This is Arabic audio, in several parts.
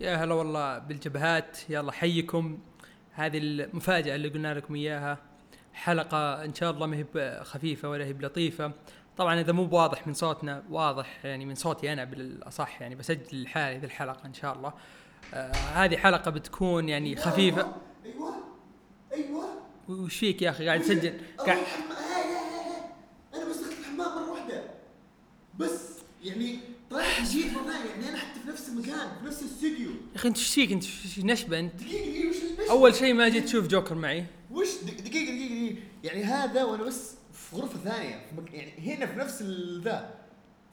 يا هلا والله بالجبهات يلا حيكم هذه المفاجأة اللي قلنا لكم إياها. حلقة إن شاء الله ما هي بخفيفة ولا هي بلطيفة. طبعا إذا مو بواضح من صوتنا واضح يعني من صوتي أنا بالأصح يعني بسجل لحالي هذه الحلقة إن شاء الله. آه هذه حلقة بتكون يعني خفيفة. أيوه أيوه. وش فيك يا أخي؟ قاعد تسجل. قاعد. أنا بس دخلت الحمام مرة واحدة. بس يعني طلعت جيت ثانية يعني في نفس المكان في نفس الاستوديو يا أخي أنت وش فيك؟ أنت وش نشبة أنت. دقيقة دقيقة وش المشكلة؟ أول شيء ما جيت تشوف جوكر معي. وش؟ دق- دقيقة دقيقة دقيقة. يعني هذا وأنا بس في غرفة ثانية. في مك... يعني هنا في نفس ذا.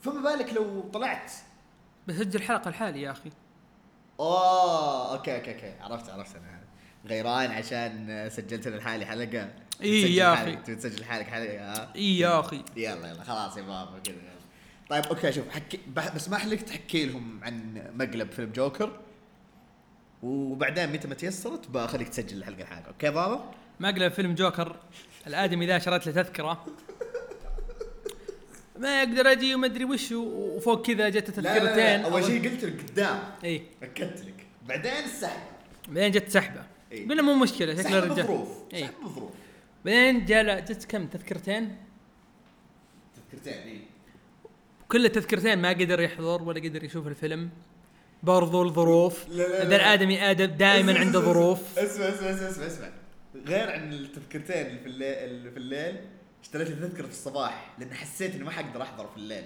فما بالك لو طلعت؟ بسجل حلقة لحالي يا أخي. oh okay okay okay. عرفت عرفت. أنا غيران عشان سجلت لحالي حلقة. تسجل يا أخي. تبي تسجل حالك حلقه ها إي يا أخي. يلا يلا. خلاص يا بابا كذا. طيب okay شوف حكي بسمح لك تحكي لهم عن مقلب فيلم جوكر وبعدين متى ما تيسرت بخليك تسجل الحلقة لحالك okay بابا؟ مقلب فيلم جوكر الآدمي ذا شريت له تذكرة. ما يقدر أجي وما أدري وش وفوق كذا جت تذكرتين. أول شيء قلت لك قدام. إي. اكدت لك. بعدين السحب بعدين جت سحبة. إيه. قلنا مو مشكلة شكل سحب الرجال بظروف. إي. سحب بظروف. بعدين جاء له- جت كم؟ تذكرتين؟ تذكرتين إي. كل التذكرتين ما قدر يحضر ولا قدر يشوف الفيلم. برضو الظروف. لا لا لا. ذا الادمي ادب دائما عنده ظروف. اسمع اسمع اسمع اسمع اسمع غير عن التذكرتين اللي في الليل اللي في الليل اشتريت لي تذكرة في الصباح لأن حسيت إني ما حقدر أحضر في الليل.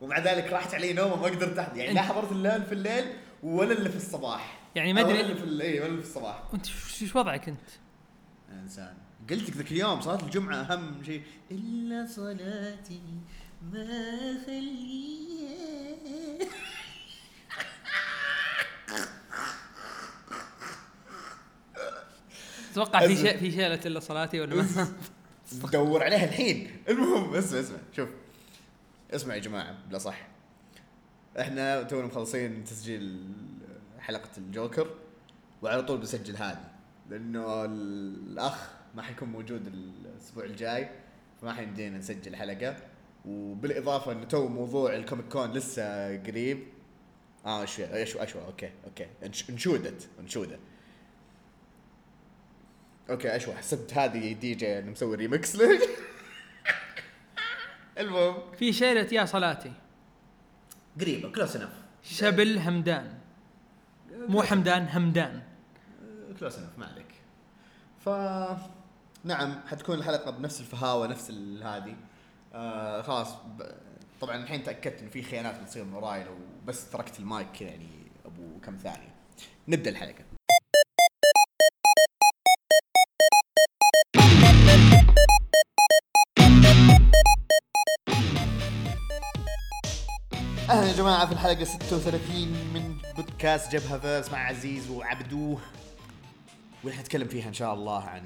ومع ذلك راحت علي نومة ما قدرت أحضر. يعني لا حضرت الليل في الليل ولا اللي في الصباح. يعني ما أدري- ولا اللي في الليل اي ولا اللي في الصباح. وانت وش وش وضعك أنت؟ إنسان. قلت لك ذاك اليوم صلاة الجمعة أهم شيء. إلا صلاتي. ما خليها تتوقع في. شيء في شيء الا صلاتي ولا ما؟ دور عليها الحين. المهم اسمع اسمع شوف اسمع يا جماعة بلا صح. إحنا تونا مخلصين تسجيل حلقة الجوكر وعلى طول بسجل هذه لأنه الأخ ما حيكون موجود الأسبوع الجاي فما حيمدينا نسجل حلقة. وبالإضافة إنه تو موضوع ال Comic Con لسه قريب. آه اشوى اشوى اشوى okay okay. إنش- إنشودت انشوده okay اشوى حسبت هذه دي جي إنه مسوي ريمكس ليش المهم. في شيلة يا صلاتي. قريبة كلوس انف شبل همدان. مو حمدان همدان. كلوس انف ما عليك. ف نعم حتكون الحلقة بنفس الفهاوة نفس هذه. آه خلاص ب... طبعا الحين تأكدت انه في خيانات بتصير من وراي لو بس تركت المايك كذا يعني أبو كم ثانية. نبدأ الحلقة. أهلا يا جماعة في الحلقة 36 من بودكاست جبهة فيرس مع عزيز وعبدوه واللي حنتكلم فيها إن شاء الله عن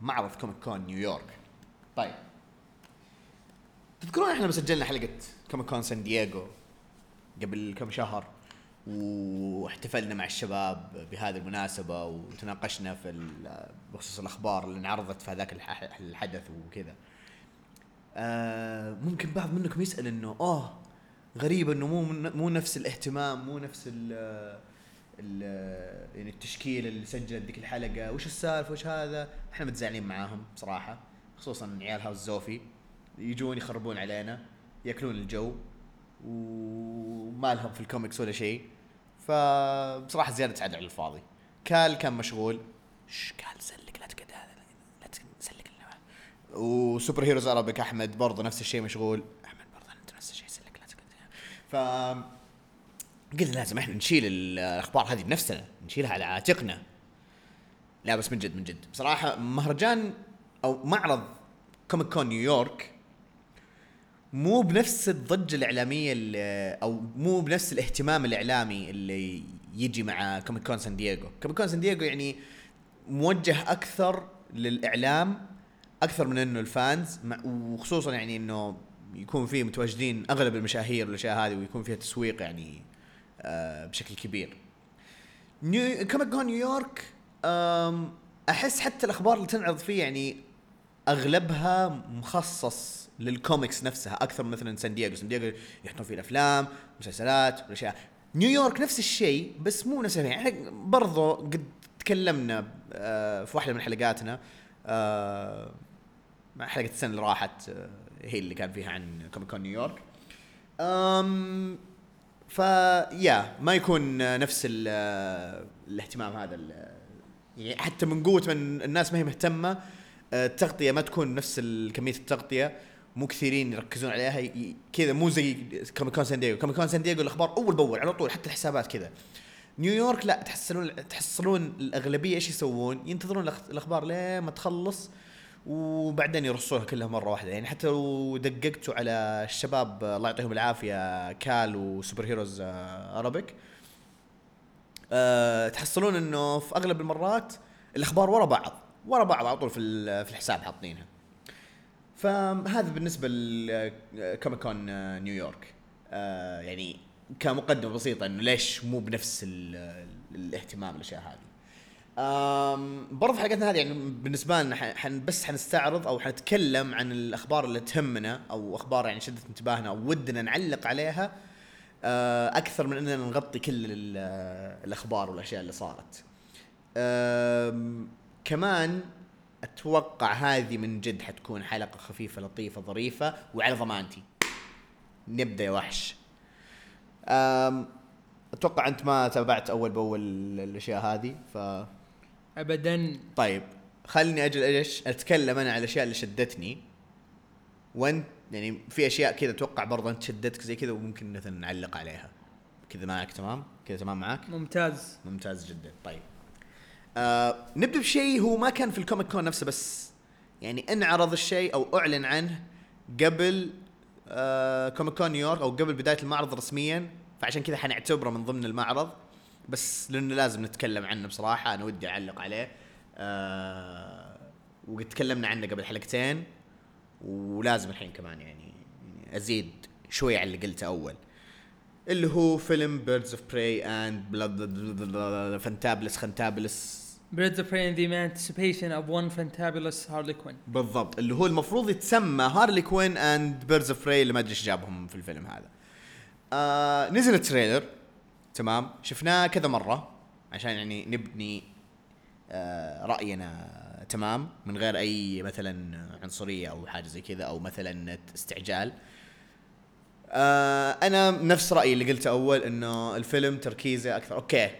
معرض Comic Con نيويورك. طيب. تذكرون إحنا سجلنا حلقة Comic Con سان دييغو قبل كم شهر واحتفلنا مع الشباب بهذه المناسبة وتناقشنا في بخصوص الأخبار اللي انعرضت في هذاك الح- الحدث وكذا. آه ممكن بعض منكم يسأل إنه آه غريب إنه مو مو نفس الاهتمام مو نفس ال ال يعني التشكيل اللي سجلت ذيك الحلقة وش السالفة وش هذا؟ إحنا متزعلين معاهم بصراحة خصوصا عيال هاوس زوفي. يجون يخربون علينا ياكلون الجو وما لهم في الكوميكس ولا شيء. فبصراحة زيادة عدل على الفاضي. كال كان مشغول. شش كال سلك لا تقعد هذا لا تسلك و Superheroes Arabic أحمد برضه نفس الشيء مشغول. أحمد برضه أنت نفس الشيء سلك لا تقعد ف قلنا لازم إحنا نشيل الأخبار هذه بنفسنا نشيلها على عاتقنا. لا بس من جد من جد. بصراحة مهرجان أو معرض Comic Con نيويورك مو بنفس الضجة الإعلامية اللي أو مو بنفس الاهتمام الإعلامي اللي يجي مع Comic Con سان دييغو Comic Con سان دييغو يعني موجه أكثر للإعلام أكثر من إنه ال fans وخصوصا يعني إنه يكون فيه متواجدين أغلب المشاهير والأشياء هذه ويكون فيها تسويق يعني آه بشكل كبير. Comic Con نيويورك أحس حتى الأخبار اللي تنعرض فيه يعني أغلبها مخصص للكوميكس نفسها أكثر من مثلا سان دييغو سان دييغو يحطون فيه الأفلام مسلسلات والاشياء نيويورك نفس الشيء بس مو نفس الشيء. إحنا برضو قد تكلمنا آه، في واحدة من حلقاتنا آه، مع حلقة السنة اللي راحت آه، هي اللي كان فيها عن Comic Con نيويورك أم فيا ما يكون نفس ال- الاهتمام هذا يعني حتى من قوة من الناس ما هي مهتمة. آه، التغطية ما تكون نفس كميه التغطية مو كثيرين يركزون عليها كذا مو زي Comic Con سان دييغو Comic Con سان دييغو الأخبار أول بأول على طول حتى الحسابات كذا. نيويورك لا تحصلون تحصلون الأغلبية إيش يسوون؟ ينتظرون الأخبار لين ما تخلص وبعدين يرصونها كلها مرة واحدة. يعني حتى لو دققتوا على الشباب الله يعطيهم العافية كال و Superheroes Arabic أه تحصلون إنه في أغلب المرات الأخبار ورا بعض. ورا بعض على طول في في الحساب حاطينها. فهذا بالنسبة لكوميك كون آه، نيويورك آه، يعني كمقدمة بسيطة إنه ليش مو بنفس ال- الاهتمام الأشياء هذه. برضه حلقتنا هذه يعني بالنسبة لنا حن بس حنستعرض أو حنتكلم عن الأخبار اللي تهمنا أو أخبار يعني شدت انتباهنا أو ودنا نعلق عليها آه، أكثر من إننا نغطي كل ال- الأخبار والأشياء اللي صارت. كمان أتوقع هذه من جد حتكون حلقة خفيفة لطيفة ظريفة وعلى ضمانتي. نبدأ يا وحش. أتوقع أنت ما تابعت أول بأول الأشياء هذه ف ابدا. طيب خلني أجل إيش أتكلم أنا على الأشياء اللي شدتني. وانت يعني في أشياء كذا أتوقع برضه أنت شدتك زي كذا وممكن مثلا نعلق عليها. كذا معك تمام؟ كذا تمام معك؟ ممتاز. ممتاز جدا. طيب. آه نبدأ بشيء هو ما كان في ال Comic Con نفسه بس يعني انعرض الشيء أو أعلن عنه قبل آه Comic Con نيويورك أو قبل بداية المعرض رسميا. فعشان كذا حنعتبره من ضمن المعرض بس لأنه لازم نتكلم عنه بصراحة أنا ودي أعلق عليه. آه وقد تكلمنا عنه قبل حلقتين ولازم الحين كمان يعني أزيد شوي على اللي قلته أول. اللي هو فيلم Birds of Prey and Fantabulous خنتابلس Of Prey and the Emancipation of One Fantabulous Harley Quinn. بالضبط. اللي هو المفروض يتسمى Harley Quinn and Birds of Prey اللي ما أدري إيش جابهم في الفيلم هذا. آه نزل ال trailer. تمام. شفناه كذا مرة عشان يعني نبني آه رأينا. تمام. من غير أي مثلا عنصرية أو حاجة زي كذا أو مثلا استعجال. آه أنا نفس رأيي اللي قلته أول إنه الفيلم تركيزه أكثر. okay.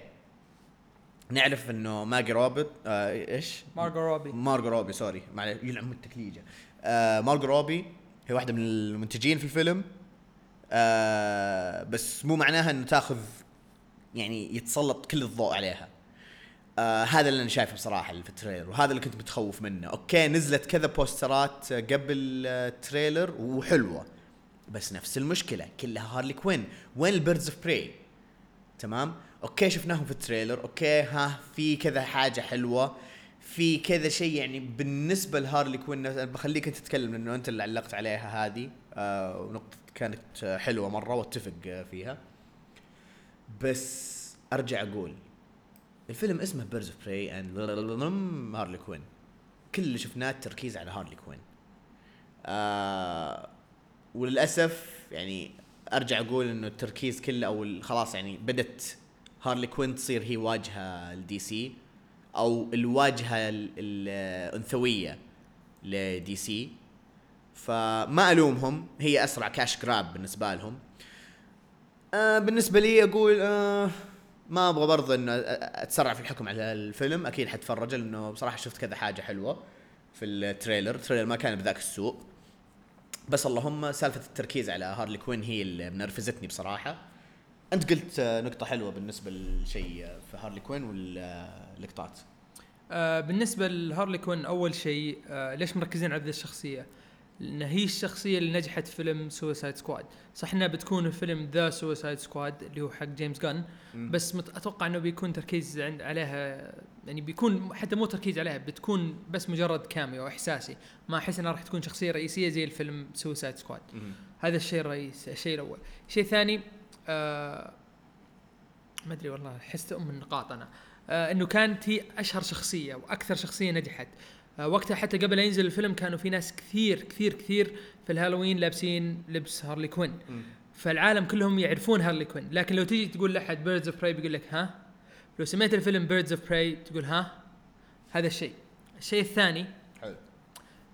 نعرف إنه ماجي روبرت آه إيش؟ مارجو روبي. مارجو روبي sorry. معلش يلعن التكليجه آه مارجو روبي هي واحدة من المنتجين في الفيلم. آه بس مو معناها إنه تاخذ يعني يتسلط كل الضوء عليها. آه هذا اللي أنا شايفه بصراحة اللي في ال trailer وهذا اللي كنت متخوف منه. okay نزلت كذا بوسترات قبل ال trailer وحلوة. بس نفس المشكلة كلها Harley Quinn. وين ال Birds of Prey تمام؟ okay شفناهم في ال trailer. okay ها في كذا حاجة حلوة. في كذا شيء يعني بالنسبة ل Harley Quinn بخليك أنت تتكلم لأنه أنت اللي علقت عليها هذه. آه ونقطة كانت حلوة مرة وأتفق فيها. بس أرجع أقول الفيلم اسمه Birds of Prey and Harley Quinn. كل اللي شفناه التركيز على Harley Quinn. آه وللأسف يعني أرجع أقول إنه التركيز كله أو خلاص يعني بدت هارلي كوين تصير هي واجهة ال DC أو الواجهة ال- الأنثوية ل DC فما ألومهم هي أسرع cash grab بالنسبة لهم. آه بالنسبة لي أقول آه ما أبغى برضه إنه أتسرع في الحكم على الفيلم أكيد حتفرج لأنه بصراحة شفت كذا حاجة حلوة في ال trailer. ال trailer ما كان بذاك السوء. بس اللهم سالفة التركيز على هارلي كوين هي اللي منرفزتني بصراحة. أنت قلت آه، نقطة حلوة بالنسبة للشيء آه، في هارلي كوين واللقطات. آه بالنسبة لهارلي كوين أول شيء آه ليش مركزين على ذي الشخصية؟ لأن هي الشخصية اللي نجحت في فيلم Suicide Squad، صح إنها بتكون فيلم The Suicide Squad اللي هو حق جيمس جان بس مت أتوقع إنه بيكون تركيز عند عليها يعني بيكون حتى مو تركيز عليها بتكون بس مجرد cameo إحساسي، ما أحس إنها راح تكون شخصية رئيسية زي الفيلم Suicide Squad. هذا الشيء الرئيس الشيء الأول. الشيء الثاني آه ما أدري والله حست أم النقاط أنا. آه إنه كانت هي أشهر شخصية وأكثر شخصية نجحت. آه وقتها حتى قبل لا ينزل الفيلم كانوا في ناس كثير كثير كثير في الهالوين لابسين لبس هارلي كوين. فالعالم كلهم يعرفون هارلي كوين. لكن لو تيجي تقول لأحد Birds of Prey بيقول لك ها؟ لو سميت الفيلم Birds of Prey تقول ها؟ هذا الشيء. الشيء الثاني حلو.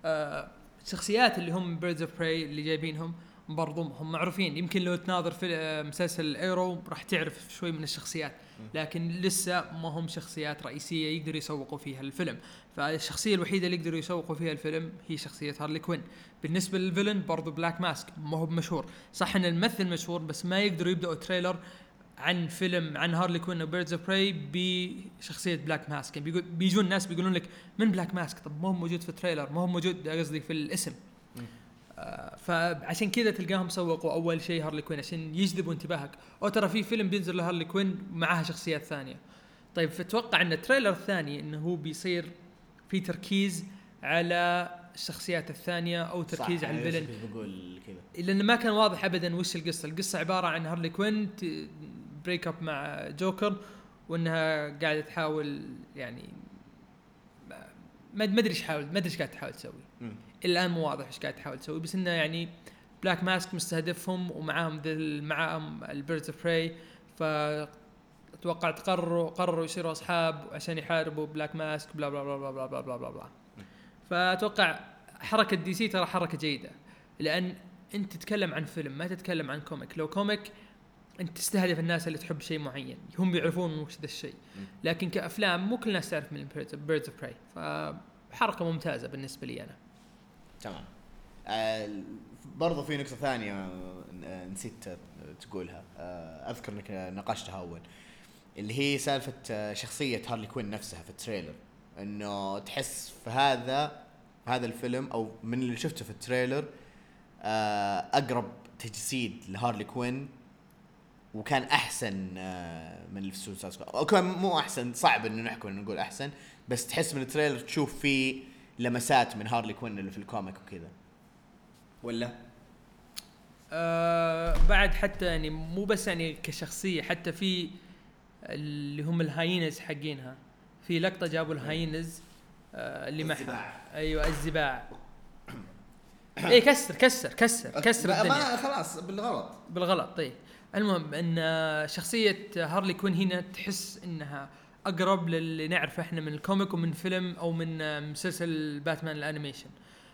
آه الشخصيات اللي هم Birds of Prey اللي جايبينهم برضو هم معروفين. يمكن لو تناظر في مسلسل Arrow راح تعرف شوي من الشخصيات لكن لسه ما هم شخصيات رئيسية يقدروا يسوقوا فيها الفيلم. فالشخصية الوحيدة اللي يقدروا يسوقوا فيها الفيلم هي شخصية هارلي كوين. بالنسبة لل villain برضو Black Mask ما هو مشهور. صح إن الممثل مشهور بس ما يقدروا يبدأوا trailer عن فيلم عن هارلي كوين و Birds of Prey بشخصية Black Mask يعني بيقول بيجون الناس بيقولون لك من Black Mask طب ما هو موجود في ال trailer ما هو موجود قصدي في الاسم. فعشان كذا تلقاهم سوقوا أول شيء هارلي كوين عشان يجذبوا انتباهك. أو ترى في فيلم بينزل لهارلي كوين معاها شخصيات ثانية. طيب فتوقع إن ال trailer الثاني إنه هو بيصير في تركيز على الشخصيات الثانية أو تركيز صح، على ال villain. بقول كذا. لأن ما كان واضح ابدا وش القصة. القصة عبارة عن هارلي كوين break up مع جوكر وإنها قاعدة تحاول يعني ما أدري إيش حاول ما أدري إيش قاعدة تحاول تسوي. الآن مو واضح إيش قاعد تحاول تسوي بس إنه يعني Black Mask مستهدفهم ومعاهم ذل معاهم ال Birds of Prey ف أتوقع قرروا قرروا يصيروا أصحاب عشان يحاربوا Black Mask blah blah blah blah blah blah blah, blah, blah. فأتوقع حركة DC ترى حركة جيدة لأن أنت تتكلم عن فيلم ما تتكلم عن comic لو comic أنت تستهدف الناس اللي تحب شيء معين هم يعرفون وش ذا الشيء. لكن كأفلام مو كل الناس تعرف من Birds of Prey فحركة ممتازة بالنسبة لي أنا. تمام. آه برضو في نقطة ثانية آه، نسيت تقولها. آه أذكر إنك ناقشتها أول. اللي هي سالفة آه، شخصية هارلي كوين نفسها في ال trailer. إنه تحس في هذا هذا الفيلم أو من اللي شفته في ال trailer أقرب تجسيد لهارلي كوين وكان أحسن من اللي في Squad. كان مو أحسن صعب إنه نحكم نقول أحسن بس تحس من ال trailer تشوف فيه لمسات من هارلي كوين اللي في ال comic وكذا. ولا؟ آه بعد حتى يعني مو بس يعني كشخصية حتى في اللي هم الهاينز حقينها. في لقطة جابوا الهاينز آه اللي معها الزباع. أيوه الزباع. إيه كسر كسر كسر كسر الدنيا. ما خلاص بالغلط. بالغلط طيب المهم إن شخصية هارلي كوين هنا تحس إنها أقرب للي نعرفه إحنا من الكوميك ومن فيلم أو من مسلسل باتمان الأنيميشن.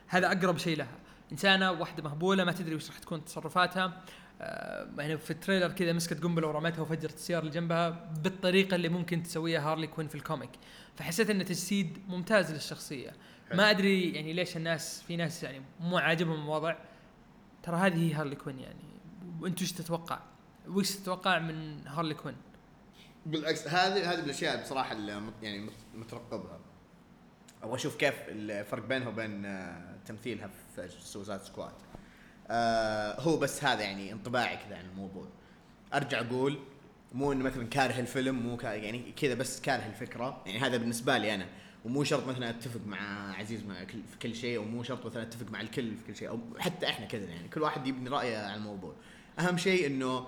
هذا أقرب شيء لها. إنسانة واحدة مهبولة ما تدري وش راح تكون تصرفاتها. آه، يعني في ال trailer كذا مسكت قنبلة ورمتها وفجرت السيارة اللي جنبها بالطريقة اللي ممكن تسويها هارلي كوين في ال comic. فحسيت إنه تجسيد ممتاز للشخصية. ما أدري يعني ليش الناس في ناس يعني مو عاجبهم الوضع. ترى هذه هي هارلي كوين يعني. وأنت وش تتوقع؟ وش تتوقع من هارلي كوين؟ بالعكس هذه هذه الأشياء بصراحة اللي يعني مت- مترقبها. أبغى أشوف كيف الفرق بينها وبين آه، تمثيلها في سوزات سكواد. آه هو بس هذا يعني انطباعي كذا عن الموضوع. أرجع أقول مو إنه مثلا كاره الفيلم مو كا يعني كذا بس كاره الفكرة. يعني هذا بالنسبة لي أنا. ومو شرط مثلا أتفق مع عزيز مع كل في كل شيء ومو شرط مثلا أتفق مع الكل في كل شيء. أو حتى إحنا كذا يعني كل واحد يبني رأيه على الموضوع. أهم شيء إنه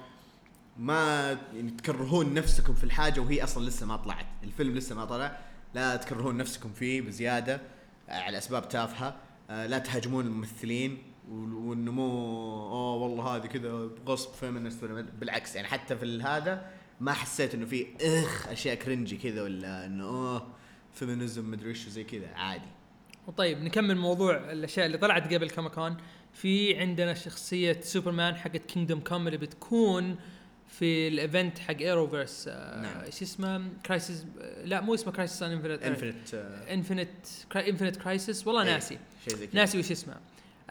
ما يعني تكرهون نفسكم في الحاجة وهي أصلا لسه ما طلعت. الفيلم لسه ما طلع. لا تكرهون نفسكم فيه بزيادة آه، على أسباب تافهة. آه، لا تهاجمون الممثلين وانه مو أوه والله هذه كذا غصب feminist بالعكس يعني حتى في هذا ما حسيت إنه في إخ أشياء cringy كذا ولا إنه أوه feminism مدري إيش زي كذا. عادي. وطيب نكمل موضوع الأشياء اللي طلعت قبل Comic Con في عندنا شخصية سوبرمان حقت Kingdom Come اللي بتكون في ال event حق Arrowverse آه نعم. إيش اسمه Crisis لا مو اسمه Crisis on Infinite Infinite Infinite Infinite Crisis والله إيه. ناسي شيء زي كذا ناسي وش اسمها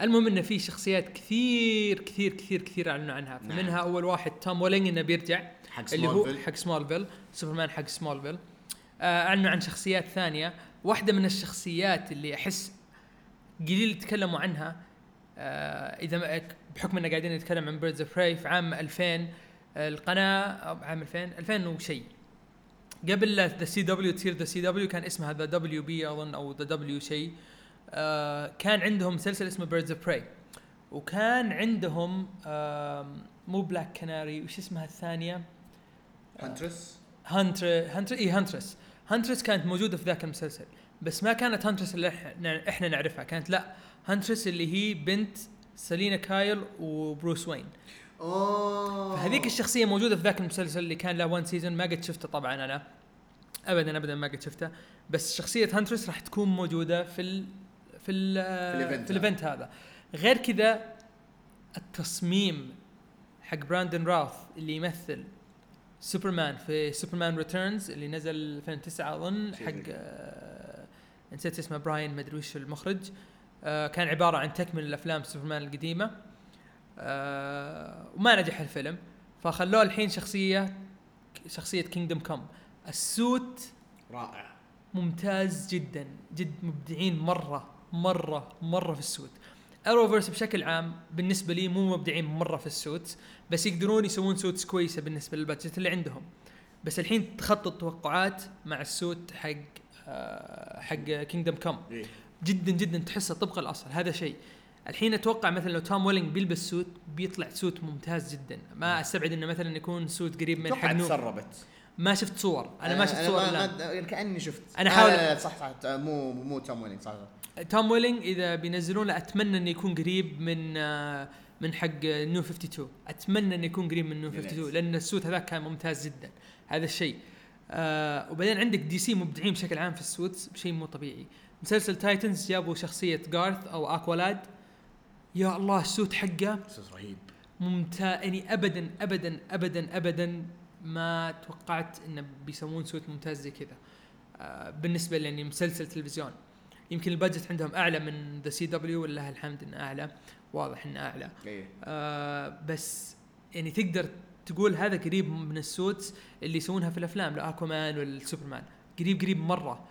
المهم إنه في شخصيات كثير كثير كثير كثير أعلنوا عنها نعم. فمنها أول واحد توم ويلينج إنه بيرجع حق اللي هو. حق Smallville سوبرمان حق Smallville آه، أعلنوا عن شخصيات ثانية واحدة من الشخصيات اللي أحس قليل يتكلموا عنها آه، إذا بحكم اننا قاعدين نتكلم عن Birds of في عام 2000 آه، القناة عام 2000 2000 وشيء. قبل ذا سي دبليو تصير ذا سي دبليو كان اسمها The WB أظن أو ذا دبليو شيء. آه، كان عندهم مسلسل اسمه Birds of Prey وكان عندهم مو Black Canary وش اسمها الثانية؟ Huntress Hunter Hunter اي Huntress Huntress كانت موجودة في ذاك المسلسل. بس ما كانت Huntress اللي إحنا إحنا نعرفها. كانت لا Huntress اللي هي بنت سلينا كايل وبروس وين. أوه. فهذيك الشخصية موجودة في ذاك المسلسل اللي كان له one season ما قد شفته طبعا أنا. ابدا ابدا ما قد شفته. بس شخصية Huntress راح تكون موجودة في ال في ال في ال event هذا. غير كذا التصميم حق براندن راث اللي يمثل سوبرمان في Superman Returns اللي نزل 2009 أظن حق. آه نسيت اسمه براين ما ادري وش المخرج. آه كان عبارة عن تكمل الافلام سوبرمان القديمة. آه وما نجح الفيلم. فخلوه الحين شخصية شخصية Kingdom Come ال suit رائع. ممتاز جدا. جد مبدعين مرة مرة مرة في ال suit. Arrowverse بشكل عام بالنسبة لي مو مبدعين مرة في ال suits بس يقدرون يسوون suits كويسة بالنسبة لل budget اللي عندهم. بس الحين تخطط توقعات مع السوت حق آه، حق كينجدم إيه. جدا جدا تحسه طبق الأصل. هذا شيء. الحين أتوقع مثلا لو توم ويلينج بيلبس سوت بيطلع سوت ممتاز جدا. ما أستبعد إنه مثلا يكون سوت قريب من حق تسربت. ما شفت صور. أنا ما شفت صور الان ما كأني شفت. أنا آه، حاول- لا، لا، صح صح. آه، مو مو توم ويلينج صح. صح توم ويلينج إذا بينزلونه أتمنى إنه يكون قريب من آه، من حق نيو 52 أتمنى إنه يكون قريب من نيو 52 لأن السوت هذاك كان ممتاز جدا هذا الشيء. آه وبعدين عندك DC مبدعين بشكل عام في ال suits بشيء مو طبيعي. مسلسل Titans جابوا شخصية جارث أو اكوالاد يا الله ال suit حقه أساس رهيب. ممتاز. يعني ابدا ابدا ابدا ابدا ما توقعت انه بيسوون suit ممتاز زي كذا. آه بالنسبة لأني مسلسل تلفزيون. يمكن ال budget عندهم أعلى من ذا سي دبليو ولله الحمد إنه أعلى. واضح إنه أعلى. إيه. آه بس يعني تقدر تقول هذا قريب من ال suits اللي يسوونها في الأفلام الاكوامان والسوبرمان. قريب قريب مرة.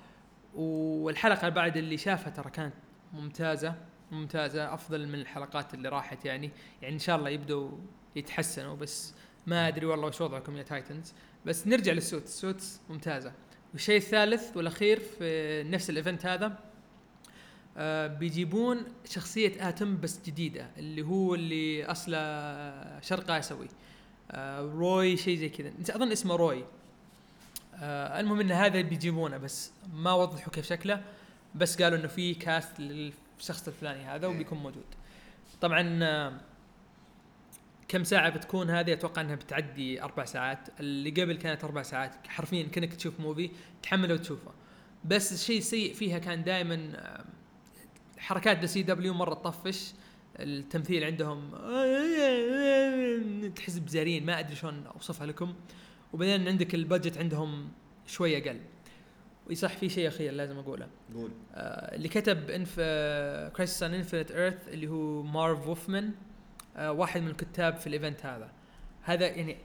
والحلقة بعد اللي شافها ترى كانت ممتازة. ممتازة أفضل من الحلقات اللي راحت يعني. يعني إن شاء الله يبدوا يتحسنوا بس ما أدري والله وش وضعكم يا Titans. بس نرجع لل suits. ال suits ممتازة. والشيء الثالث والأخير في نفس ال event هذا آه بيجيبون شخصية Atom بس جديدة اللي هو اللي أصله شرق آسيوي. آه روي شيء زي كذا. أظن اسمه روي. آه المهم إن هذا بيجيبونه بس ما وضحوا كيف شكله. بس قالوا إنه في كاست للشخص الفلاني هذا وبيكون موجود. طبعا آه كم ساعة بتكون هذه؟ أتوقع إنها بتعدي أربع ساعات. اللي قبل كانت أربع ساعات. حرفيا كأنك تشوف موفي تحمله وتشوفه. بس الشيء السيء فيها كان دائما حركات ذا سي دبليو مرة تطفش. التمثيل عندهم تحس بزارين. ما أدري شلون أوصفها لكم. وبعدين عندك ال budget عندهم شوي أقل. ويصح في شيء أخير لازم أقوله. قول. آه اللي كتب إن في Crisis on Infinite Earths اللي هو مارف وولفمان آه واحد من الكتاب في ال event هذا. هذا يعني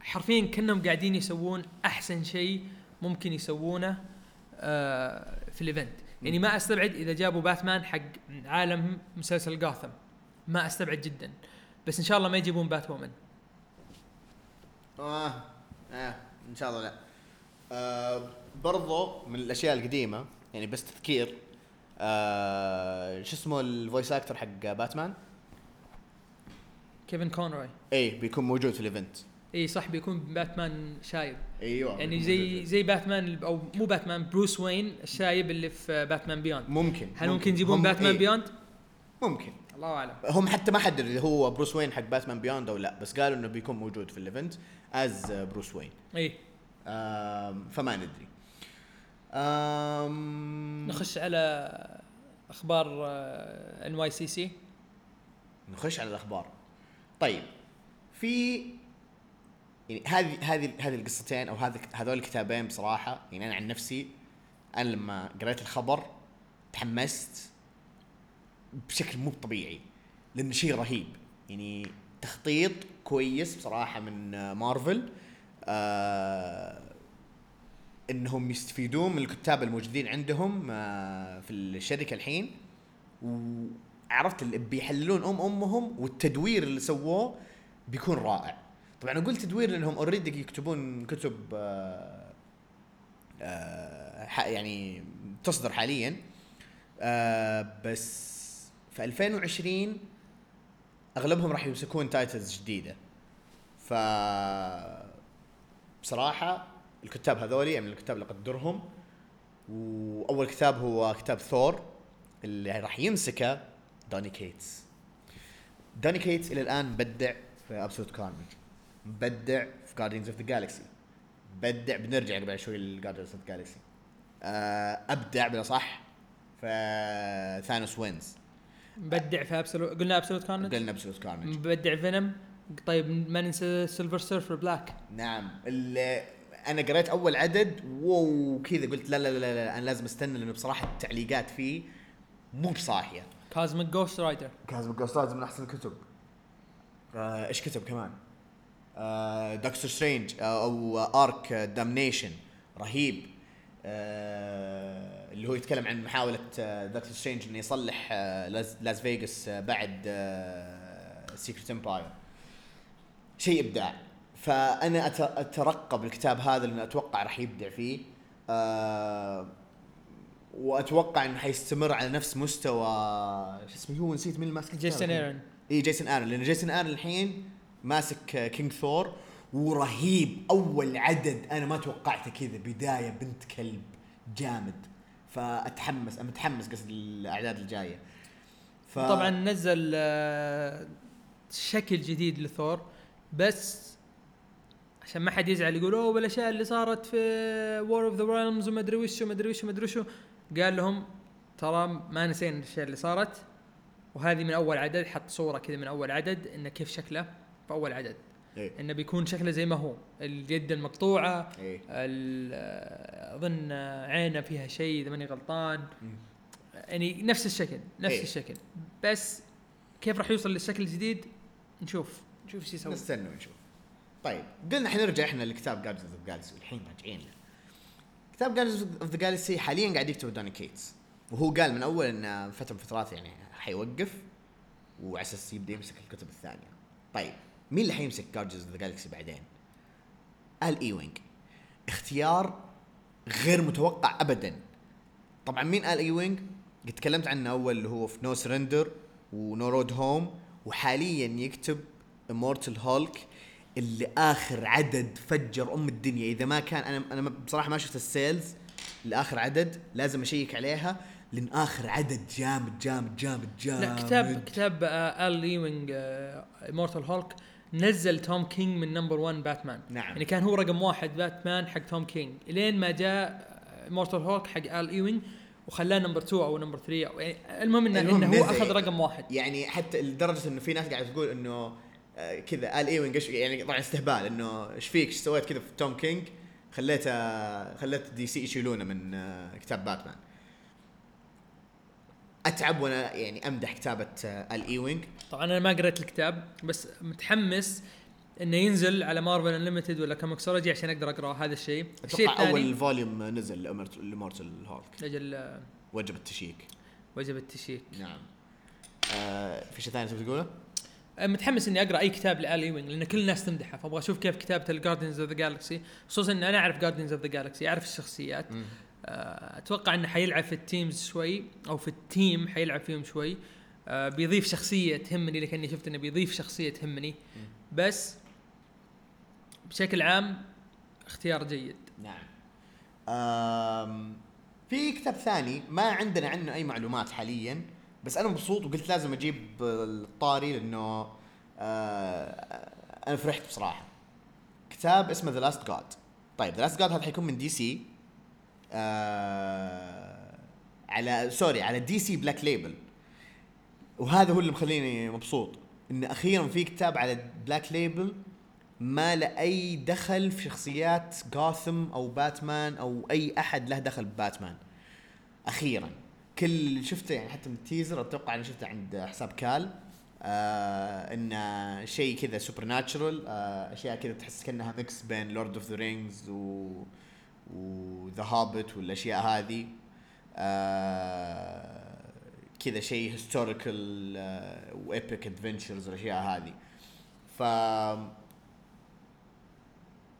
حرفيا كأنهم قاعدين يسوون أحسن شيء ممكن يسوونه آه في ال event. يعني ما أستبعد إذا جابوا باتمان حق عالم مسلسل جاثم. ما أستبعد جدا. بس إن شاء الله ما يجيبون Batwoman آه آه إن شاء الله لا. آه برضو من الأشياء القديمة يعني بس تذكير آه شو اسمه ال voice actor حق باتمان؟ كيفن كونروي. إيه بيكون موجود في ال event اي صح بيكون باتمان شايب. إيوه يعني زي. زي باتمان أو مو باتمان بروس وين الشايب اللي في Batman Beyond ممكن هل ممكن يجيبون باتمان إيه، Beyond؟ ممكن. الله أعلم. هم حتى ما حددوا اذا هو بروس وين حق Batman Beyond أو لا بس قالوا إنه بيكون موجود في ال event as بروس وين. اي فما ندري. نخش على أخبار NYCC نخش على الأخبار. طيب في يعني هذه هذه هذه القصتين أو هذا هذول الكتابين بصراحة يعني أنا عن نفسي أنا لما قريت الخبر تحمست بشكل مو طبيعي لأنه شيء رهيب. يعني تخطيط كويس بصراحة من مارفل. إنهم يستفيدون من الكتاب الموجودين عندهم آه في الشركة الحين. وعرفت اللي بيحللون أم أمهم والتدوير اللي سووه بيكون رائع. طبعا أقول تدوير لأنهم اوريدي يكتبون كتب آه آه يعني تصدر حاليا. آه بس في 2020 أغلبهم راح يمسكون تايتلز جديدة. ف بصراحة الكتاب هذولي يعني من الكتاب اللي اقدرهم وأول كتاب هو كتاب ثور اللي راح يمسكه دوني كيتس. دوني كيتس إلى الآن مبدع في Absolute Carnage مبدع في Guardians of the Galaxy مبدع بنرجع قبل شوي ل Guardians of the Galaxy أبدع بلا صح في Thanos Wins مبدع في Absolute قلنا Absolute Carnage قلنا Absolute Carnage مبدع Venom طيب ما ننسى Silver Surfer Black نعم أنا قريت أول عدد wow كذا قلت لا لا لا, لا, لا أنا لازم استنى لأنه بصراحة التعليقات فيه مو بصاحية. Cosmic Ghost Rider Cosmic جوستاز من أحسن الكتب. آه، إيش كتب كمان؟ آه Doctor Strange آه أو arc Damnation رهيب. آه اللي هو يتكلم عن محاولة آه Doctor Strange إنه يصلح آه لاس, فيغاس آه بعد آه Secret Empire شيء إبداع. فأنا أترقب الكتاب هذا لأنه أتوقع راح يبدع فيه. آه وأتوقع إنه حيستمر على نفس مستوى شو اسمه هو نسيت مين ماسك جيسون. آرون إيه جيسون آرون. لأن جيسون آرون الحين ماسك King Thor ورهيب أول عدد أنا ما توقعته كذا بداية بنت كلب جامد. فأتحمس أنا متحمس قصد الأعداد الجاية. ف... طبعا نزل آه، شكل جديد لثور. بس عشان ما حد يزعل يقول أوه بالأشياء اللي صارت في War of the Realms وما أدري وش وما أدري وش وما أدري وشو قال لهم ترى ما نسينا الأشياء اللي صارت وهذه من أول عدد حط صورة كذا من أول عدد إنه كيف شكله في أول عدد إيه. إنه بيكون شكله زي ما هو اليد المقطوعة إيه. أظن عينه فيها شيء إذا ماني غلطان. يعني نفس الشكل نفس إيه. الشكل بس كيف راح يوصل للشكل الجديد نشوف نشوف إيش يسوي نستنى ونشوف. طيب قلنا حنرجع إحنا لكتاب Guardians of Galaxy والحين راجعين. له كتاب Guardians of the Galaxy حاليا قاعد يكتب دوني كيتس. وهو قال من أول إنه فترة من فترات يعني حيوقف وعلى أساس يبدا يمسك الكتب الثانية. طيب مين اللي حيمسك Guardians of the Galaxy بعدين؟ آل ايوينج اختيار غير متوقع ابدا. طبعا مين آل ايوينج؟ قد تكلمت عنه أول اللي هو في No Surrender و No Road Home وحاليا يكتب Immortal Hulk اللي آخر عدد فجر أم الدنيا. إذا ما كان أنا أنا بصراحة ما شفت ال sales لآخر عدد لازم أشيك عليها لأن آخر عدد جامد جامد جامد جامد. لا كتاب كتاب آه، آل ايوينج Immortal Hulk نزل توم كينج من number 1 باتمان. نعم. يعني كان هو رقم واحد باتمان حق توم كينج. إلين ما جاء Immortal Hulk حق ال ايوينج وخلاه number 2 أو number 3 أو يعني المهم إنه, المهم إنه هو. أخذ رقم واحد. يعني حتى لدرجة إنه في ناس قاعدة تقول إنه آه، كذا آل إيوينج يعني طبعا استهبال إنه إيش فيك؟ إيش سويت؟ كذا في توم كينج. خليته خليت DC يشيلونه من آه، كتاب باتمان. أتعب وأنا يعني أمدح كتابة آه، آل إيوينج. طبعا أنا ما قريت الكتاب بس متحمس إنه ينزل على Marvel Unlimited ولا ComiXology عشان أقدر أقرأ هذا الشيء. الشيء الثاني أول volume نزل ل Immortal Hulk. أجل آه، وجب ال check وجب ال check نعم. آه في شيء ثاني تبي تقوله؟ متحمس إني أقرأ أي كتاب لآل ايوينج لأن كل الناس تمدحه فأبغى أشوف كيف كتابة ال Guardians of the Galaxy خصوصا إن أنا أعرف Guardians of the Galaxy أعرف الشخصيات. آه، أتوقع إنه حيلعب في ال teams شوي أو في ال team حيلعب فيهم شوي. آه، بيضيف شخصية تهمني لكني شفت إنه بيضيف شخصية تهمني. بس بشكل عام اختيار جيد. نعم. في كتاب ثاني ما عندنا عنه أي معلومات حاليا. بس أنا مبسوط وقلت لازم أجيب الطاري لأنه آه أنا فرحت بصراحة. كتاب اسمه The Last God طيب The Last God هذا حيكون من دي سي آه على sorry على DC Black Label وهذا هو اللي مخليني مبسوط إن أخيرا في كتاب على Black Label ما له أي دخل في شخصيات جاثم أو باتمان أو أي أحد له دخل بباتمان أخيرا. كل شفته يعني حتى من ال teaser أتوقع أنا شفته عند حساب كال. آه انه شيء كذا supernatural آه أشياء كذا تحس كأنها mix بين Lord of the Rings و و The Hobbit والأشياء هذه. آه كذا شيء historical و epic adventures والأشياء هذه. ف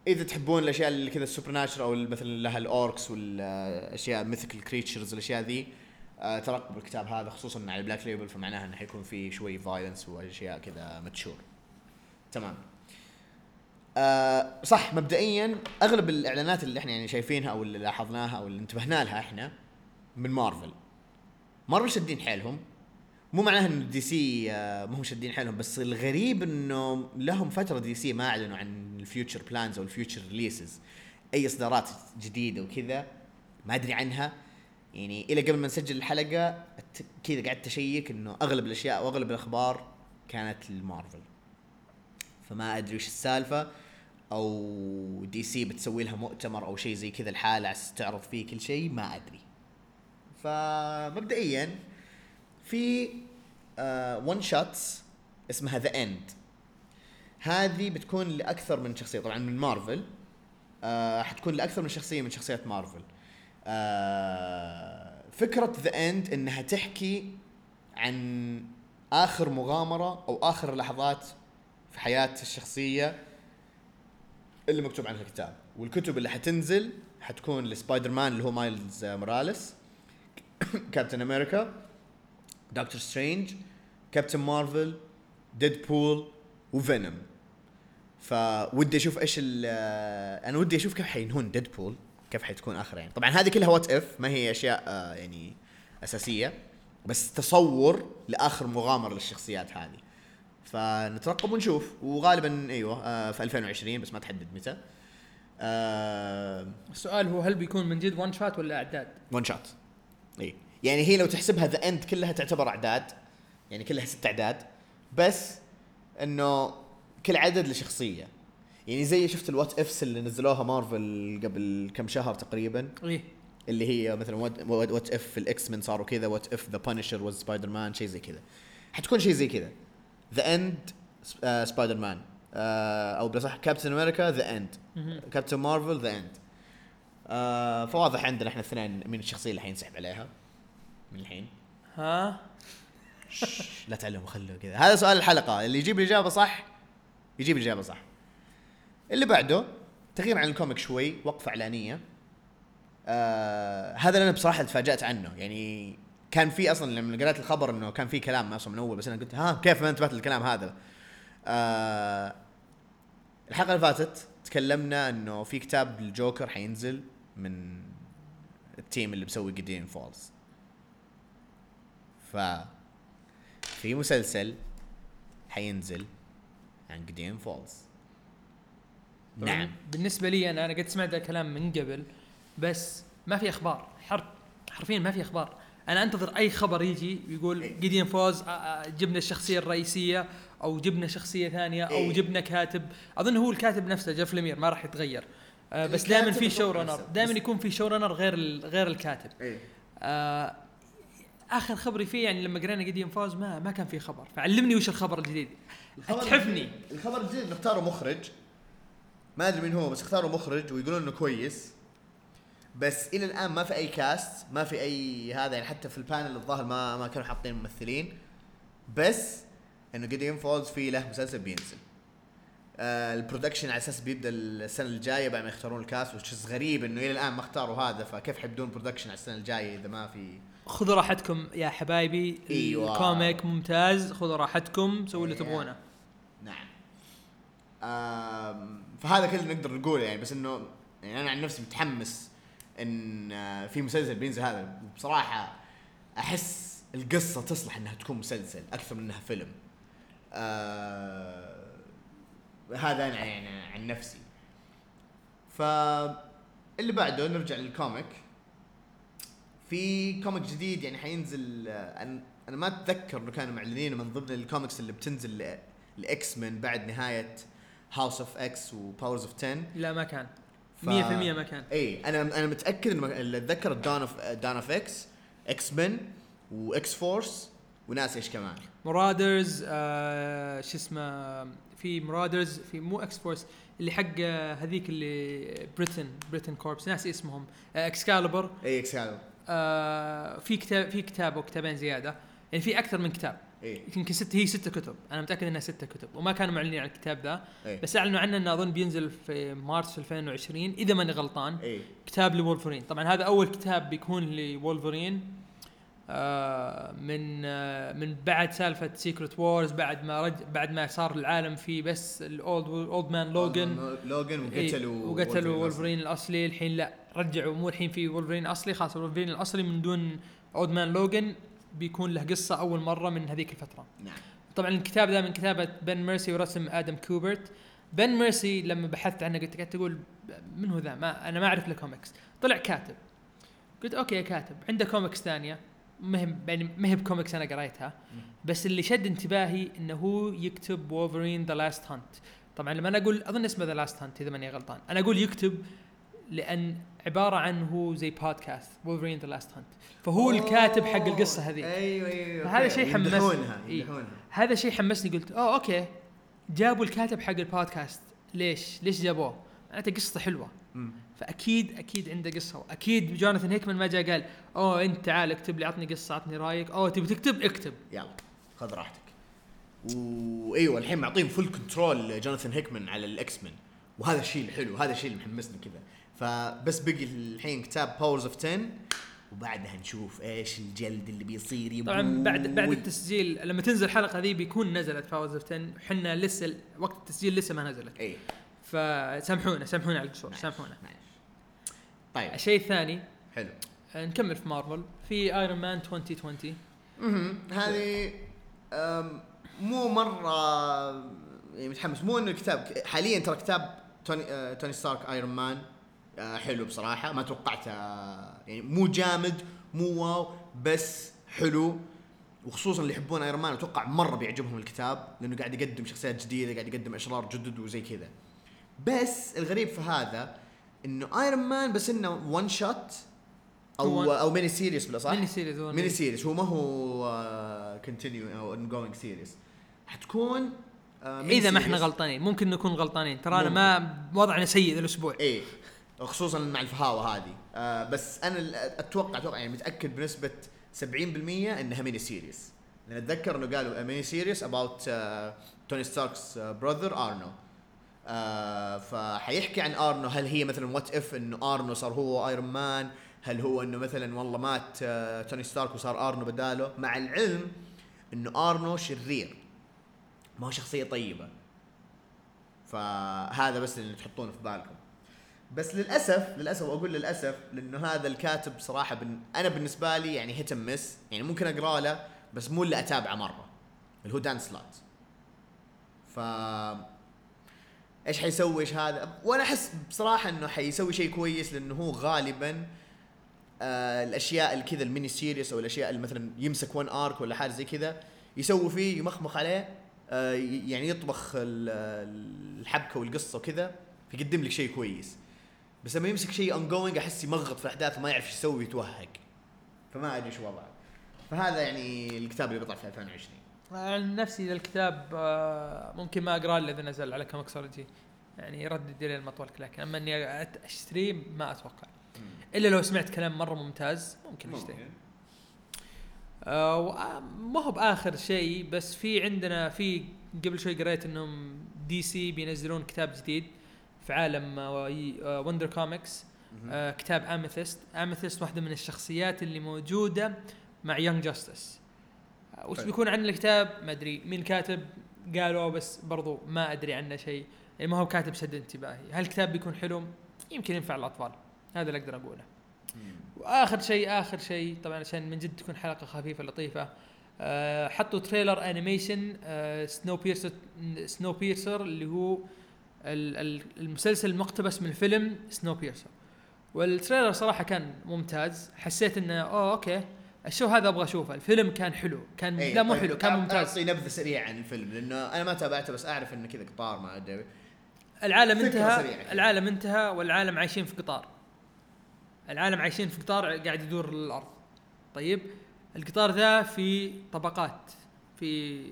إذا تحبون الأشياء اللي كذا ال supernatural أو مثلا لها ال orcs والأشياء mythical creatures الاشياء ذي آه ترقبوا الكتاب هذا خصوصا على ال Black Label فمعناها إنه حيكون فيه شوي violence وأشياء كذا mature تمام. آه صح مبدئيا أغلب الإعلانات اللي إحنا يعني شايفينها أو اللي لاحظناها أو اللي انتبهنا لها إحنا من مارفل. مارفل شادين حيلهم. مو معناها انه DC آه، ما هم شادين حيلهم بس الغريب إنه لهم فترة DC ما أعلنوا عن ال future plans أو ال future releases أي إصدارات جديدة وكذا ما أدري عنها. يعني إلى قبل ما نسجل الحلقة كذا قعدت أشيك إنه أغلب الأشياء واغلب الأخبار كانت لمارفل فما أدري وش السالفة أو DC بتسوي لها مؤتمر أو شيء زي كذا على أساس تعرض فيه كل شيء ما أدري. فمبدئيا في one-shots اسمها The End هذه بتكون لأكثر من شخصية طبعا من مارفل آه حتكون لأكثر من شخصية من شخصيات مارفل. فكرة The End إنها تحكي عن آخر مغامرة أو آخر لحظات في حياه الشخصية اللي مكتوب عنها الكتاب. والكتب اللي حتنزل حتكون لسبايدر مان اللي هو مايلز موراليس كابتن أمريكا دكتور سترينج كابتن مارفل ديدبول وفينوم. فودي أشوف إيش ال أنا ودي أشوف كيف حينهون ديدبول. كيف حتكون اخر يعني. طبعا هذه كلها What If ما هي أشياء آه، يعني أساسية. بس تصور لآخر مغامرة للشخصيات هذه. فنترقب ونشوف. وغالبا أيوه آه، في 2020 بس ما تحدد متى. آه، السؤال هو هل بيكون من جد one-shot ولا أعداد؟ one-shot اي يعني هي لو تحسبها The End كلها تعتبر أعداد. يعني كلها ست أعداد. بس إنه كل عدد لشخصية. يعني زي شفت ال What Ifs اللي نزلوها مارفل قبل كم شهر تقريبا؟ إيه. اللي هي مثلا What If في ال X-Men صاروا كذا What If The Punisher was سبايدر مان شيء زي كذا. حتكون شيء زي كذا. The End سبايدر مان أو بالأصح كابتن أمريكا The End. كابتن مارفل The End فواضح عندنا إحنا الاثنين مين الشخصية اللي حينسحب عليها؟ من الحين. ها؟ لا تعلموا خلوا كذا. هذا سؤال الحلقة. اللي يجيب الإجابة صح يجيب الإجابة صح. اللي بعده تغيير عن الكوميك شوي وقفه إعلانية. آه هذا اللي أنا بصراحة تفاجأت عنه. يعني كان في أصلا لما قرأت الخبر إنه كان في كلام أصلا من أول بس أنا قلت ها كيف ما انتبهت للكلام هذا؟ آه الحلقة اللي فاتت تكلمنا إنه في كتاب الجوكر حينزل من ال team اللي مسوي Gideon Falls ف في مسلسل حينزل عن Gideon Falls نعم. بالنسبة لي أنا أنا قد سمعت الكلام من قبل بس ما في أخبار حرف حرفيا ما في أخبار. أنا أنتظر أي خبر يجي يقول إيه. Gideon Falls جبنا الشخصية الرئيسية أو جبنا شخصية ثانية أو إيه. جبنا كاتب. أظن هو الكاتب نفسه جيف لمير ما راح يتغير. آه، بس دائما في showrunner نفسه. دائما يكون في showrunner غير غير الكاتب. إيه. آه آخر خبري فيه يعني لما قرينا Gideon Falls ما ما كان في خبر. فعلمني وش الخبر الجديد. اتحفني الخبر الجديد انه اختاروا مخرج. ما أدري مين هو بس اختاروا مخرج ويقولون إنه كويس. بس إلى الآن ما في أي cast ما في أي هذا يعني حتى في ال panel الظاهر ما ما كانوا حاطين ممثلين. بس إنه Gideon Falls في له مسلسل بينزل. آه ال production على أساس بيبدأ السنة الجاية بعد ما يختارون ال cast وش غريب إنه إلى الآن ما اختاروا هذا فكيف حيبدون production على السنة الجاية إذا ما في؟ خذوا راحتكم يا حبايبي. أيوة. ال comic ممتاز خذوا راحتكم سووا اللي إيه. تبغونه. نعم. آم، فهذا كله نقدر نقوله يعني بس إنه يعني أنا عن نفسي متحمس إن آه، في مسلسل بينزل هذا. بصراحة أحس القصة تصلح إنها تكون مسلسل أكثر من إنها فيلم. آه هذا أنا يعني عن نفسي. ف اللي بعده نرجع لل comic. في comic جديد يعني حينزل آه، أنا ما أتذكر إنه كانوا معلنين من ضمن الكوميكس اللي بتنزل ل X-Men بعد نهاية House of X و Powers of 10 لا ما كان. 100% ف- ما كان. اي أنا أنا متأكد ان اللي اتذكر Dawn of Dawn of X X-Men و X-Force وناس إيش كمان. Marauders آه شو اسمه في Marauders في مو X-Force اللي حق آه، هذيك اللي Britain Britain Corps ناسي اسمهم. آه Excalibur اي Excalibur آه في كتاب في كتاب أو كتابين زيادة. يعني في أكثر من كتاب. اي يمكن ست هي ستة كتب. أنا متأكد إنها ستة كتب. وما كانوا معلنين عن الكتاب ذا. اي بس أعلنوا عنه إنه أظن بينزل في مارس 2020 إذا ماني غلطان. اي كتاب لولفرين. طبعا هذا أول كتاب بيكون لولفرين آه من آه من بعد سالفة Secret Wars بعد ما رج بعد ما صار العالم فيه بس ال Old Old Man Logan Logan إيه، وقتلوا وقتلوا وولفرين الأصلي. الحين لا رجعوا مو الحين في وولفرين اصلي خلاص وولفرين الأصلي من دون Old Man Logan بيكون له قصة أول مرة من هذيك الفترة. نعم. طبعا الكتاب ذا من كتابة بن بيرسي ورسم آدم كوبرت. بن بيرسي لما بحثت عنه قلت قاعد تقول من هو ذا؟ ما أنا ما أعرف له كوميكس طلع كاتب. قلت okay كاتب. عنده كوميكس ثانية. مهم يعني ما هي بكوميكس أنا قريتها. بس اللي شد انتباهي إنه هو يكتب Wolverine The Last Hunt طبعا لما أنا أقول أظن اسمه The Last Hunt إذا ماني غلطان. أنا أقول يكتب لأن عبارة عن هو زي podcast Wolverine The Last Hunt فهو الكاتب حق القصة هذيك. أيوه أيوه فهذا okay. شيء حمسني. يمدحونها إيه. هذا شيء حمسني قلت أوه okay. جابوا الكاتب حق البودكاست ليش؟ ليش جابوه؟ معناته قصته حلوة. فأكيد أكيد عنده قصة وأكيد جوناثان هيكمان ما جاء قال أوه أنت تعال اكتب لي عطني قصة عطني رأيك. أوه تبي تكتب؟ اكتب. يلا خذ راحتك. وايوه الحين معطيهم full control جوناثان هيكمان على ال X-Men وهذا الشيء الحلو هذا الشيء اللي محمسني كذا. فبس بقي الحين كتاب Powers of 10 وبعدها نشوف إيش الجلد اللي بيصير يبوي. طبعا بعد بعد التسجيل لما تنزل الحلقة ذي بيكون نزلت Powers of 10 إحنا لسه وقت التسجيل لسه ما نزلت. اي فسامحونا سامحونا على القصور سامحونا. معلش. طيب. الشيء الثاني حلو. آه، نكمل في مارفل في Iron Man 2020 مهم. هذه مو مرة يعني متحمس. مو إنه الكتاب حاليا ترى كتاب توني توني ستارك Iron Man حلو بصراحة. ما توقعته آه، يعني مو جامد مو wow بس حلو. وخصوصا اللي يحبون Iron Man أتوقع مرة بيعجبهم الكتاب لأنه قاعد يقدم شخصيات جديدة قاعد يقدم أشرار جدد وزي كذا. بس الغريب في هذا إنه Iron Man بس إنه one shot أو أو mini series بالاصح mini series هو mini series هو ما هو continue أو ongoing series حتكون آه، إذا ما إحنا. غلطانين. ممكن نكون غلطانين. ترانا ممكن. ما وضعنا سيء الأسبوع. إيه. خصوصا مع الفهاوة هذه. آه بس أنا أتوقع أتوقع يعني متأكد بنسبة 70% إنها mini series. لأن أتذكر إنه قالوا mini series about Tony Stark's brother Arno فحيحكي عن Arno هل هي مثلا What If إنه Arno صار هو Iron Man هل هو إنه مثلا والله مات آه توني ستارك وصار Arno بداله؟ مع العلم إنه Arno شرير ما هو شخصية طيبة. فهذا بس اللي تحطونه في بالكم. بس للأسف للأسف وأقول للأسف لأنه هذا الكاتب صراحة بن أنا بالنسبة لي يعني hit miss يعني ممكن أقرأ له بس مو اللي أتابعه مرة اللي هو Dan Slott ف إيش حيسوي؟ إيش هذا؟ وأنا أحس بصراحه إنه حيسوي شيء كويس لأنه هو غالبا آه الأشياء اللي كذا ال mini series أو الأشياء اللي مثلا يمسك one arc ولا حاجة زي كذا يسوي فيه يمخمخ عليه آه يعني يطبخ ال- الحبكة والقصة وكذا فيقدم لك شيء كويس. بس لما يمسك شيء ongoing أحس يمغط في الأحداث وما يعرف إيش يسوي يتوهق فما أدري إيش وضعه. فهذا يعني الكتاب اللي بيطلع في 2020 عن نفسي الكتاب آه، ممكن ما أقرأه إلا إذا نزل على Comixology يعني يردد لي المطولك لكن أما إني اشتريه ما أتوقع. إلا لو سمعت كلام مرة ممتاز ممكن اشتريه آه وآه، ما هو بآخر شيء بس في عندنا في قبل شوي قريت إنهم DC بينزلون كتاب جديد. في عالم Wonder Comics آه كتاب Amethyst Amethyst واحدة من الشخصيات اللي موجودة مع Young Justice وش طيب. بيكون عن الكتاب؟ ما أدري. مين كاتب؟ قالوا بس برضو ما أدري عنه شيء. يعني ما هو كاتب شد انتباهي. هل الكتاب بيكون حلو؟ يمكن ينفع الأطفال. هذا اللي أقدر أقوله. وآخر شيء آخر شيء طبعا عشان من جد تكون حلقة خفيفة لطيفة آه حطوا trailer animation آه Snowpiercer Snowpiercer اللي هو المسلسل المقتبس من فيلم Snowpiercer وال trailer صراحة كان ممتاز. حسيت إنه أوه okay ال show هذا أبغى أشوفه. الفيلم كان حلو. كان إيه، لا مو طيب، حلو كان ممتاز. اعطي نبذة سريعة عن الفيلم لأنه أنا ما تابعته بس أعرف إنه كذا قطار ما أدري. العالم انتهى. العالم انتهى والعالم عايشين في قطار. العالم عايشين في قطار قاعد يدور الأرض. طيب القطار ذا في طبقات في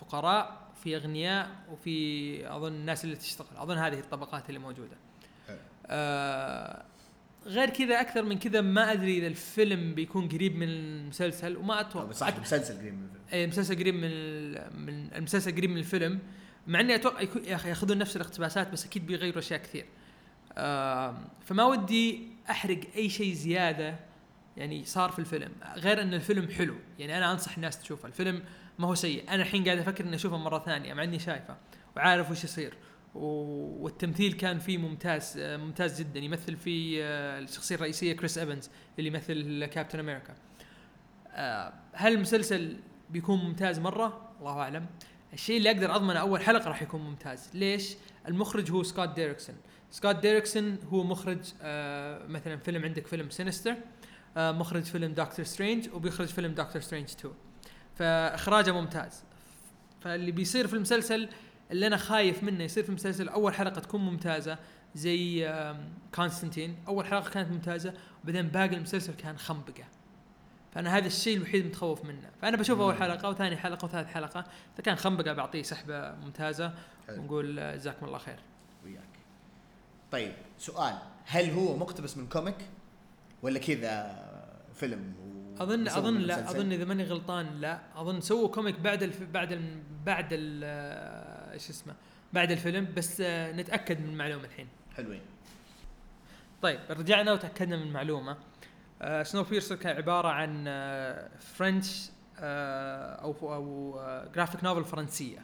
فقراء في أغنياء وفي أظن الناس اللي تشتغل أظن هذه الطبقات اللي موجودة. آه غير كذا أكثر من كذا ما أدري إذا الفيلم بيكون قريب من المسلسل وما أتوقع. صح مسلسل قريب من الفيلم. اي مسلسل قريب من ال- من المسلسل قريب من الفيلم مع إني أتوقع يكون- يا أخي ياخذون نفس الاقتباسات بس أكيد بيغيروا أشياء كثير. آم، فما ودي أحرق أي شيء زيادة يعني صار في الفيلم غير إن الفيلم حلو. يعني أنا أنصح الناس تشوفه. الفيلم ما هو سيء. أنا الحين قاعد أفكر إني أشوفه مرة ثانية مع إني شايفه وعارف وش يصير. والتمثيل كان فيه ممتاز ممتاز جدا. يمثل فيه آه، الشخصية الرئيسية كريس إيفنز اللي يمثل كابتن أمريكا. آه، هل المسلسل بيكون ممتاز مرة؟ الله أعلم. الشيء اللي أقدر أضمنه أول حلقة راح يكون ممتاز. ليش؟ المخرج هو سكوت ديريكسون. سكوت ديريكسون هو مخرج آه مثلا فيلم عندك فيلم Sinister مخرج فيلم Doctor Strange وبيخرج فيلم Doctor Strange 2 فإخراجه ممتاز. فاللي بيصير في المسلسل اللي أنا خايف منه يصير في المسلسل أول حلقة تكون ممتازة زي كونستانتين. أول حلقة كانت ممتازة وبعدين باقي المسلسل كان خنبقة. فأنا هذا الشيء الوحيد المتخوف منه. فأنا بشوف أول حلقة وثاني حلقة وثالث حلقة اذا كان خنبقة بعطيه سحبة ممتازة حلو. ونقول آه، جزاكم الله خير. وياك. طيب سؤال. هل هو مقتبس من comic ولا كذا فيلم و- اظن أظن لا مسلسل؟ أظن إذا ماني غلطان لا. أظن سووا comic بعد الف... بعد ال... بعد ال... آه، إيش اسمه بعد الفيلم بس آه، نتأكد من المعلومة الحين. حلوين. طيب رجعنا وتأكدنا من المعلومة. آه Snowpiercer كان عبارة عن آه French آه أو أو آه graphic novel فرنسية.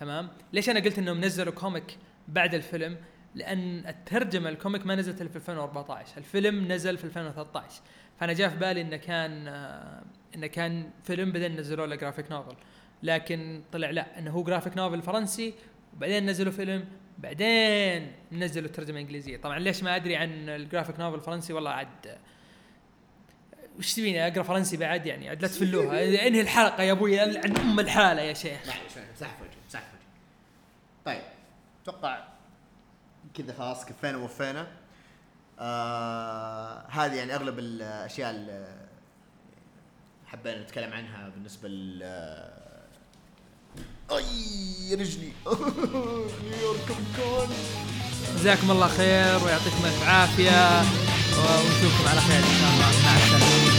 تمام؟ ليش أنا قلت إنهم نزلوا comic بعد الفيلم؟ لأن الترجمة ال comic ما نزلت إلا في 2014 الفيلم نزل في 2013 فأنا جاء في بالي إنه كان إنه كان فيلم بعدين نزلوا له graphic novel لكن طلع لا إنه هو graphic novel فرنسي وبعدين نزلوا فيلم بعدين نزلوا الترجمة الإنجليزية. طبعا ليش ما أدري عن الجرافيك نوفل الفرنسي؟ والله عاد وش تبيني أقرأ فرنسي بعد يعني؟ عاد لا تفلوها. انهي الحلقة يا أبوي عن أم الحالة يا شيخ. وجهي طيب أتوقع كذا خلاص كفينا ووفينا. آه هذه يعني أغلب الأشياء اللي حبينا نتكلم عنها بالنسبة ل أي رجلي. نيويورك كون جزاكم الله خير ويعطيكم ألف عافية ونشوفكم على خير إن شاء الله. مع السلامة.